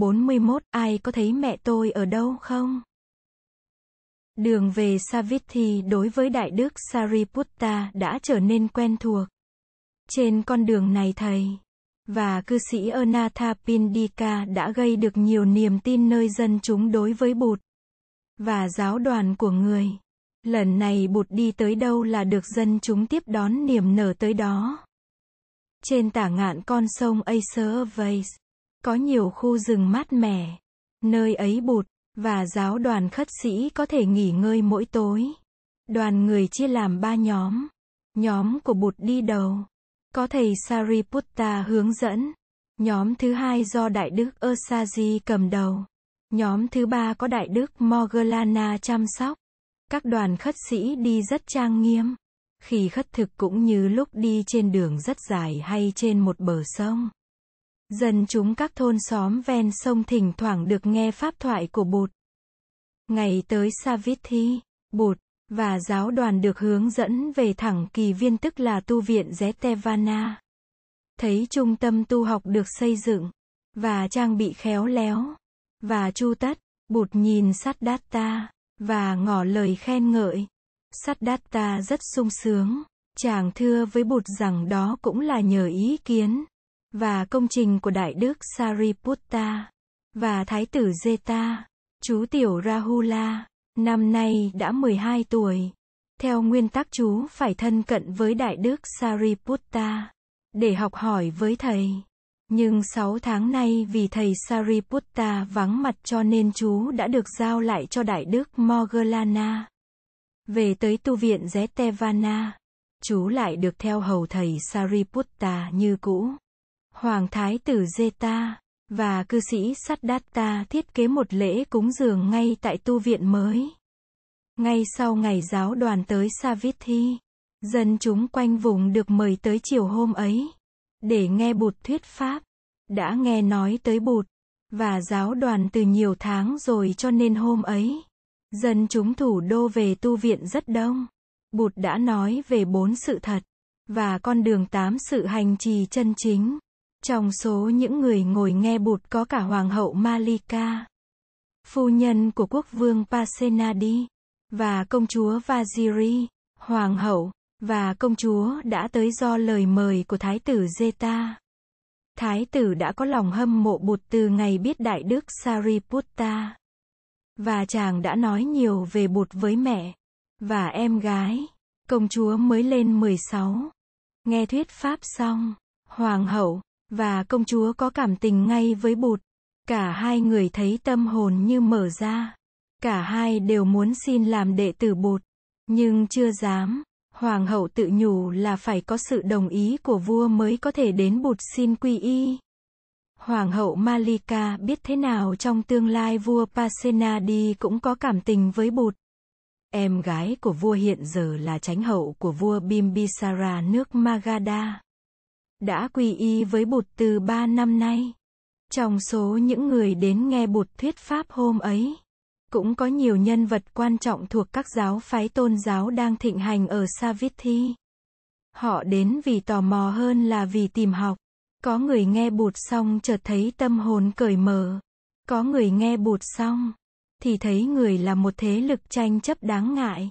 41, ai có thấy mẹ tôi ở đâu không? Đường về Savithi đối với Đại Đức Sariputta đã trở nên quen thuộc. Trên con đường này thầy và cư sĩ Anathapindika đã gây được nhiều niềm tin nơi dân chúng đối với Bụt và giáo đoàn của người. Lần này Bụt đi tới đâu là được dân chúng tiếp đón niềm nở tới đó. Trên tả ngạn con sông Acer Vase, có nhiều khu rừng mát mẻ. Nơi ấy Bụt, và giáo đoàn khất sĩ có thể nghỉ ngơi mỗi tối. Đoàn người chia làm ba nhóm. Nhóm của Bụt đi đầu. Có thầy Sariputta hướng dẫn. Nhóm thứ hai do Đại Đức Osaji cầm đầu. Nhóm thứ ba có Đại Đức Moggallana chăm sóc. Các đoàn khất sĩ đi rất trang nghiêm. Khi khất thực cũng như lúc đi trên đường rất dài hay trên một bờ sông. Dân chúng các thôn xóm ven sông thỉnh thoảng được nghe pháp thoại của Bụt. Ngày tới Savithi, Bụt và giáo đoàn được hướng dẫn về thẳng kỳ viên tức là tu viện Zetevana. Thấy trung tâm tu học được xây dựng và trang bị khéo léo và chu tất, Bụt nhìn sắt đát ta và ngỏ lời khen ngợi. sắt đát ta rất sung sướng, chàng thưa với Bụt rằng đó cũng là nhờ ý kiến và công trình của Đại Đức Sariputta và Thái tử Zeta, chú tiểu Rahula, năm nay đã 12 tuổi. Theo nguyên tắc chú phải thân cận với Đại Đức Sariputta để học hỏi với thầy. Nhưng 6 tháng nay vì thầy Sariputta vắng mặt cho nên chú đã được giao lại cho Đại Đức Moggallana. Về tới tu viện Zetevana, chú lại được theo hầu thầy Sariputta như cũ. Hoàng Thái tử Zeta và cư sĩ Siddhartha thiết kế một lễ cúng dường ngay tại tu viện mới. Ngay sau ngày giáo đoàn tới Savithi, dân chúng quanh vùng được mời tới chiều hôm ấy để nghe Bụt thuyết pháp. Đã nghe nói tới Bụt và giáo đoàn từ nhiều tháng rồi cho nên hôm ấy, dân chúng thủ đô về tu viện rất đông. Bụt đã nói về bốn sự thật và con đường tám sự hành trì chân chính. Trong số những người ngồi nghe bụt có cả Hoàng hậu Malika, phu nhân của quốc vương Pasenadi, và công chúa Vaziri, Hoàng hậu, và công chúa đã tới do lời mời của Thái tử Zeta. Thái tử đã có lòng hâm mộ bụt từ ngày biết Đại Đức Sariputta. Và chàng đã nói nhiều về bụt với mẹ, và em gái. Công chúa mới lên 16. Nghe thuyết pháp xong, Hoàng hậu, và công chúa có cảm tình ngay với bụt. Cả hai người thấy tâm hồn như mở ra. Cả hai đều muốn xin làm đệ tử bụt. Nhưng chưa dám. Hoàng hậu tự nhủ là phải có sự đồng ý của vua mới có thể đến bụt xin quy y. Hoàng hậu Malika biết thế nào trong tương lai vua Pasenadi cũng có cảm tình với bụt. Em gái của vua hiện giờ là chánh hậu của vua Bimbisara nước Magadha đã quy y với Bụt từ ba năm nay. Trong số những người đến nghe Bụt thuyết pháp hôm ấy, cũng có nhiều nhân vật quan trọng thuộc các giáo phái tôn giáo đang thịnh hành ở Savithi. Họ đến vì tò mò hơn là vì tìm học. Có người nghe Bụt xong chợt thấy tâm hồn cởi mở. Có người nghe Bụt xong thì thấy người là một thế lực tranh chấp đáng ngại.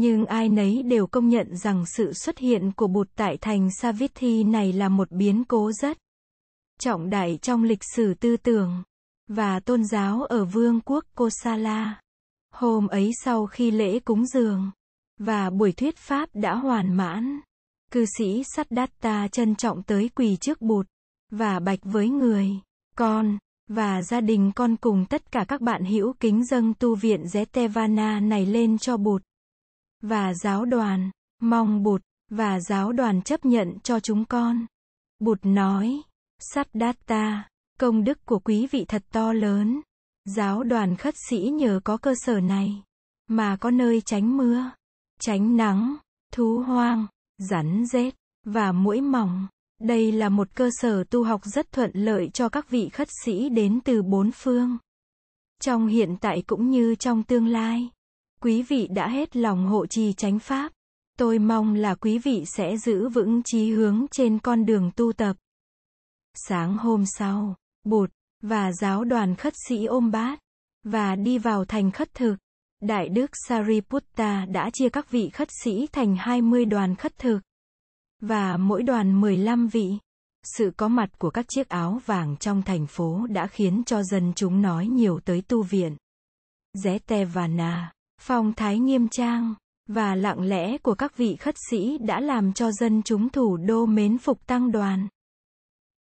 Nhưng ai nấy đều công nhận rằng sự xuất hiện của Bụt tại thành Savithi này là một biến cố rất trọng đại trong lịch sử tư tưởng và tôn giáo ở vương quốc Kosala. Hôm ấy sau khi lễ cúng dường và buổi thuyết pháp đã hoàn mãn, cư sĩ Siddhartha trân trọng tới quỳ trước Bụt và bạch với người, con và gia đình con cùng tất cả các bạn hữu kính dâng tu viện Zetevana này lên cho Bụt và giáo đoàn, mong Bụt, và giáo đoàn chấp nhận cho chúng con. Bụt nói, Siddhartha, công đức của quý vị thật to lớn. Giáo đoàn khất sĩ nhờ có cơ sở này, mà có nơi tránh mưa, tránh nắng, thú hoang, rắn rết, và mũi mỏng. Đây là một cơ sở tu học rất thuận lợi cho các vị khất sĩ đến từ bốn phương. Trong hiện tại cũng như trong tương lai. Quý vị đã hết lòng hộ trì chánh pháp. Tôi mong là quý vị sẽ giữ vững chí hướng trên con đường tu tập. Sáng hôm sau, Bụt Và giáo đoàn khất sĩ ôm bát. Và đi vào thành khất thực. Đại đức Sariputta đã chia các vị khất sĩ thành 20 đoàn khất thực. Và mỗi đoàn 15 vị. Sự có mặt của các chiếc áo vàng trong thành phố đã khiến cho dân chúng nói nhiều tới tu viện. Zetevana, phong thái nghiêm trang, và lặng lẽ của các vị khất sĩ đã làm cho dân chúng thủ đô mến phục tăng đoàn.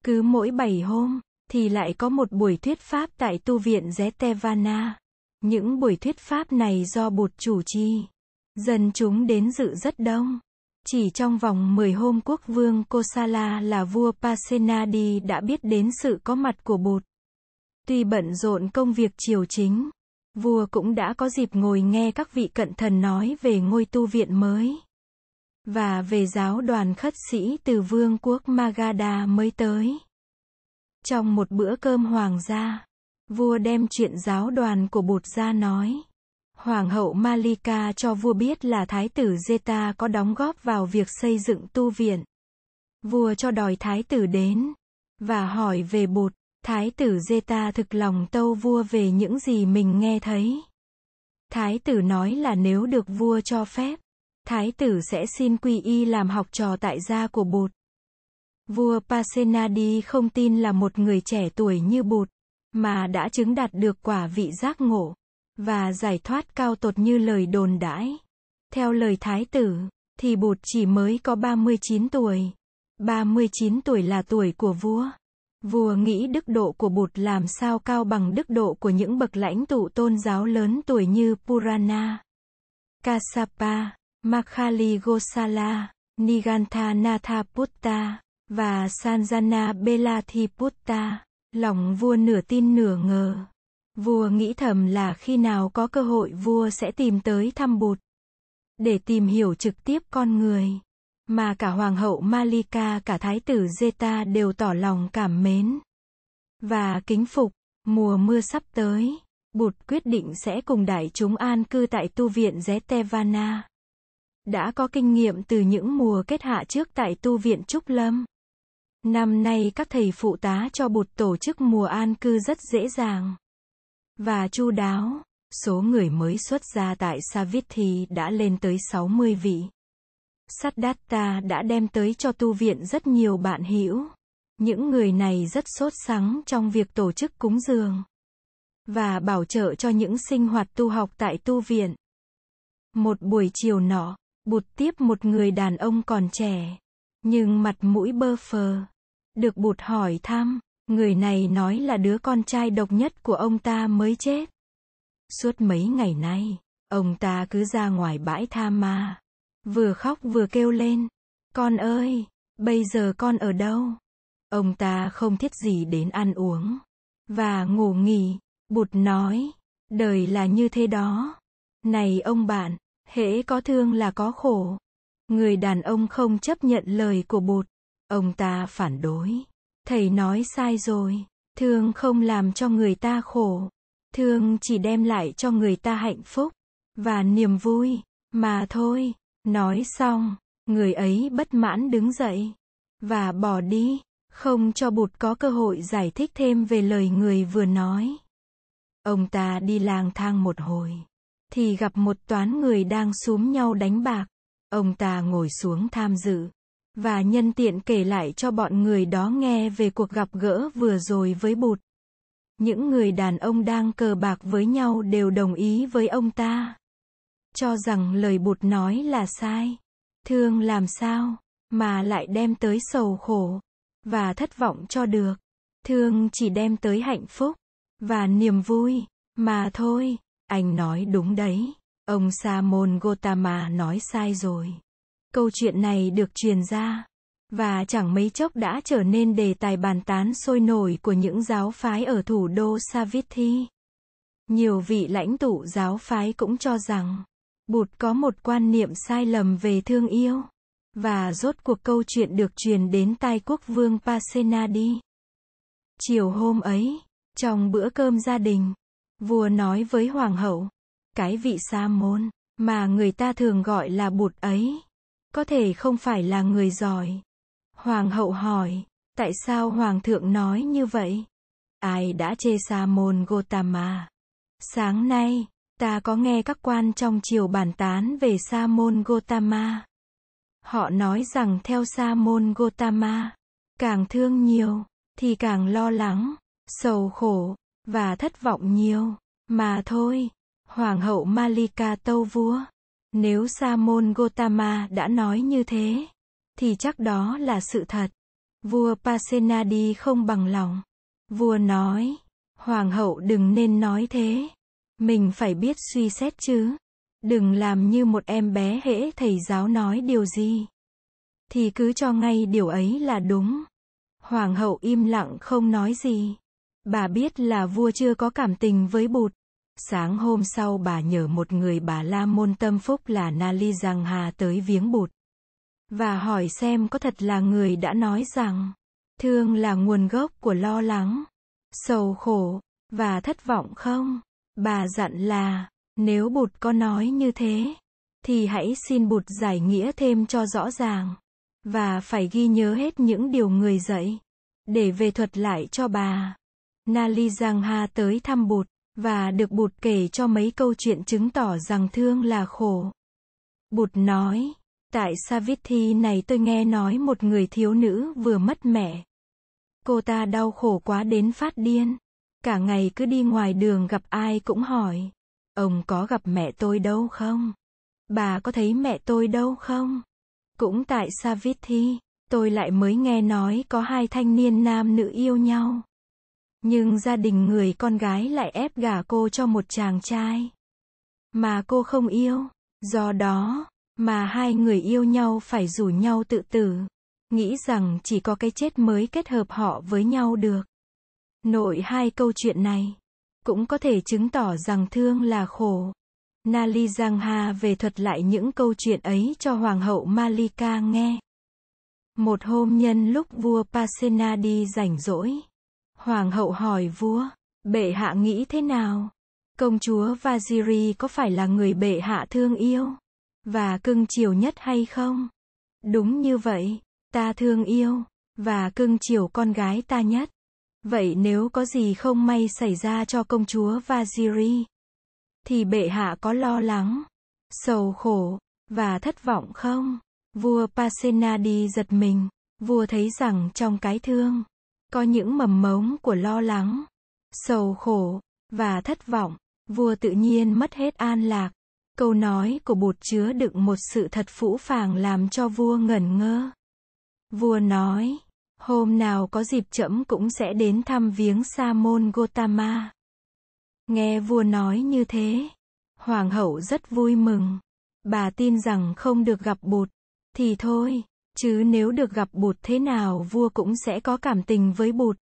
Cứ mỗi bảy hôm, thì lại có một buổi thuyết pháp tại tu viện Zetevana. Những buổi thuyết pháp này do bụt chủ trì. Dân chúng đến dự rất đông. Chỉ trong vòng 10 hôm quốc vương Kosala là vua Pasenadi đã biết đến sự có mặt của bụt. Tuy bận rộn công việc triều chính, vua cũng đã có dịp ngồi nghe các vị cận thần nói về ngôi tu viện mới. Và về giáo đoàn khất sĩ từ vương quốc Magadha mới tới. Trong một bữa cơm hoàng gia, vua đem chuyện giáo đoàn của bụt ra nói. Hoàng hậu Malika cho vua biết là thái tử Zeta có đóng góp vào việc xây dựng tu viện. Vua cho đòi thái tử đến và hỏi về bụt. Thái tử Zeta thực lòng tâu vua về những gì mình nghe thấy. Thái tử nói là nếu được vua cho phép, thái tử sẽ xin quy y làm học trò tại gia của bụt. Vua Pasenadi không tin là một người trẻ tuổi như bụt, mà đã chứng đạt được quả vị giác ngộ, và giải thoát cao tột như lời đồn đãi. Theo lời thái tử, thì bụt chỉ mới có 39 tuổi. 39 tuổi là tuổi của vua. Vua nghĩ đức độ của Bụt làm sao cao bằng đức độ của những bậc lãnh tụ tôn giáo lớn tuổi như Purana, Kassapa, Makhali Gosala, Nigantha Nathaputta, và Sanjana Belathiputta. Lòng vua nửa tin nửa ngờ. Vua nghĩ thầm là khi nào có cơ hội vua sẽ tìm tới thăm Bụt. Để tìm hiểu trực tiếp con người. Mà cả Hoàng hậu Malika cả Thái tử Zeta đều tỏ lòng cảm mến. Và kính phục, mùa mưa sắp tới, Bụt quyết định sẽ cùng đại chúng an cư tại tu viện Zetevana. Đã có kinh nghiệm từ những mùa kết hạ trước tại tu viện Trúc Lâm. Năm nay các thầy phụ tá cho Bụt tổ chức mùa an cư rất dễ dàng và chu đáo. Số người mới xuất gia tại Savithi đã lên tới 60 vị. Siddhartha đã đem tới cho tu viện rất nhiều bạn hữu. Những người này rất sốt sắng trong việc tổ chức cúng dường và bảo trợ cho những sinh hoạt tu học tại tu viện. Một buổi chiều nọ, Bụt tiếp một người đàn ông còn trẻ, nhưng mặt mũi bơ phờ. Được Bụt hỏi thăm, người này nói là đứa con trai độc nhất của ông ta mới chết. Suốt mấy ngày nay, ông ta cứ ra ngoài bãi tha ma, Vừa khóc vừa kêu lên. Con ơi, bây giờ con ở đâu? Ông ta không thiết gì đến ăn uống. Và ngủ nghỉ. Bụt nói. Đời là như thế đó. Này ông bạn, hễ có thương là có khổ. Người đàn ông không chấp nhận lời của bụt. Ông ta phản đối. Thầy nói sai rồi. Thương không làm cho người ta khổ. Thương chỉ đem lại cho người ta hạnh phúc và niềm vui mà thôi. Nói xong, người ấy bất mãn đứng dậy và bỏ đi, không cho bụt có cơ hội giải thích thêm về lời người vừa nói. Ông ta đi lang thang một hồi, thì gặp một toán người đang xúm nhau đánh bạc. Ông ta ngồi xuống tham dự, và nhân tiện kể lại cho bọn người đó nghe về cuộc gặp gỡ vừa rồi với bụt. Những người đàn ông đang cờ bạc với nhau đều đồng ý với ông ta cho rằng lời bụt nói là sai. Thương làm sao, mà lại đem tới sầu khổ, và thất vọng cho được. Thương chỉ đem tới hạnh phúc, và niềm vui, mà thôi. Anh nói đúng đấy. Ông Sa môn Gotama nói sai rồi. Câu chuyện này được truyền ra, và chẳng mấy chốc đã trở nên đề tài bàn tán sôi nổi của những giáo phái ở thủ đô Savithi. Nhiều vị lãnh tụ giáo phái cũng cho rằng, Bụt có một quan niệm sai lầm về thương yêu. Và rốt cuộc câu chuyện được truyền đến tai quốc vương Pasenadi. Chiều hôm ấy, trong bữa cơm gia đình, vua nói với hoàng hậu, cái vị sa môn, mà người ta thường gọi là bụt ấy, có thể không phải là người giỏi. Hoàng hậu hỏi, tại sao hoàng thượng nói như vậy? ai đã chê Sa môn Gotama? Sáng nay, ta có nghe các quan trong triều bàn tán về Sa môn Gotama. Họ nói rằng theo Sa môn Gotama, càng thương nhiều, thì càng lo lắng, sầu khổ, và thất vọng nhiều. Mà thôi, Hoàng hậu Malika tâu vua. Nếu Sa môn Gotama đã nói như thế, thì chắc đó là sự thật. Vua Pasenadi không bằng lòng. Vua nói, Hoàng hậu đừng nên nói thế. Mình phải biết suy xét chứ. Đừng làm như một em bé hễ thầy giáo nói điều gì. Thì cứ cho ngay điều ấy là đúng. Hoàng hậu im lặng không nói gì. Bà biết là vua chưa có cảm tình với bụt. Sáng hôm sau bà nhờ một người bà la môn tâm phúc là Nali Giang Hà tới viếng bụt. Và hỏi xem có thật là người đã nói rằng, thương là nguồn gốc của lo lắng, sầu khổ, và thất vọng không? Bà dặn là, nếu bụt có nói như thế, thì hãy xin bụt giải nghĩa thêm cho rõ ràng. Và phải ghi nhớ hết những điều người dạy, để về thuật lại cho bà. Nali Giang Ha tới thăm bụt, và được bụt kể cho mấy câu chuyện chứng tỏ rằng thương là khổ. Bụt nói, tại Savithi này tôi nghe nói một người thiếu nữ vừa mất mẹ. Cô ta đau khổ quá đến phát điên. Cả ngày cứ đi ngoài đường gặp ai cũng hỏi. Ông có gặp mẹ tôi đâu không? Bà có thấy mẹ tôi đâu không? Cũng tại Savithi, tôi lại mới nghe nói có hai thanh niên nam nữ yêu nhau. Nhưng gia đình người con gái lại ép gả cô cho một chàng trai. Mà cô không yêu. Do đó, mà hai người yêu nhau phải rủ nhau tự tử. Nghĩ rằng chỉ có cái chết mới kết hợp họ với nhau được. Nội hai câu chuyện này, cũng có thể chứng tỏ rằng thương là khổ. Nali Giang Ha về thuật lại những câu chuyện ấy cho Hoàng hậu Malika nghe. Một hôm nhân lúc vua Pasena đi rảnh rỗi, Hoàng hậu hỏi vua, bệ hạ nghĩ thế nào? Công chúa Vaziri có phải là người bệ hạ thương yêu và cưng chiều nhất hay không? Đúng như vậy, ta thương yêu và cưng chiều con gái ta nhất. Vậy nếu có gì không may xảy ra cho công chúa Vaziri, thì bệ hạ có lo lắng, sầu khổ và thất vọng không? Vua Pasenadi giật mình, vua thấy rằng trong cái thương có những mầm mống của lo lắng, sầu khổ, và thất vọng. Vua tự nhiên mất hết an lạc. Câu nói của bột chứa đựng một sự thật phũ phàng làm cho vua ngẩn ngơ. Vua nói, hôm nào có dịp trẫm cũng sẽ đến thăm viếng Sa môn Gotama. Nghe vua nói như thế, hoàng hậu rất vui mừng. Bà tin rằng không được gặp bụt, thì thôi, Chứ nếu được gặp bụt thế nào vua cũng sẽ có cảm tình với bụt.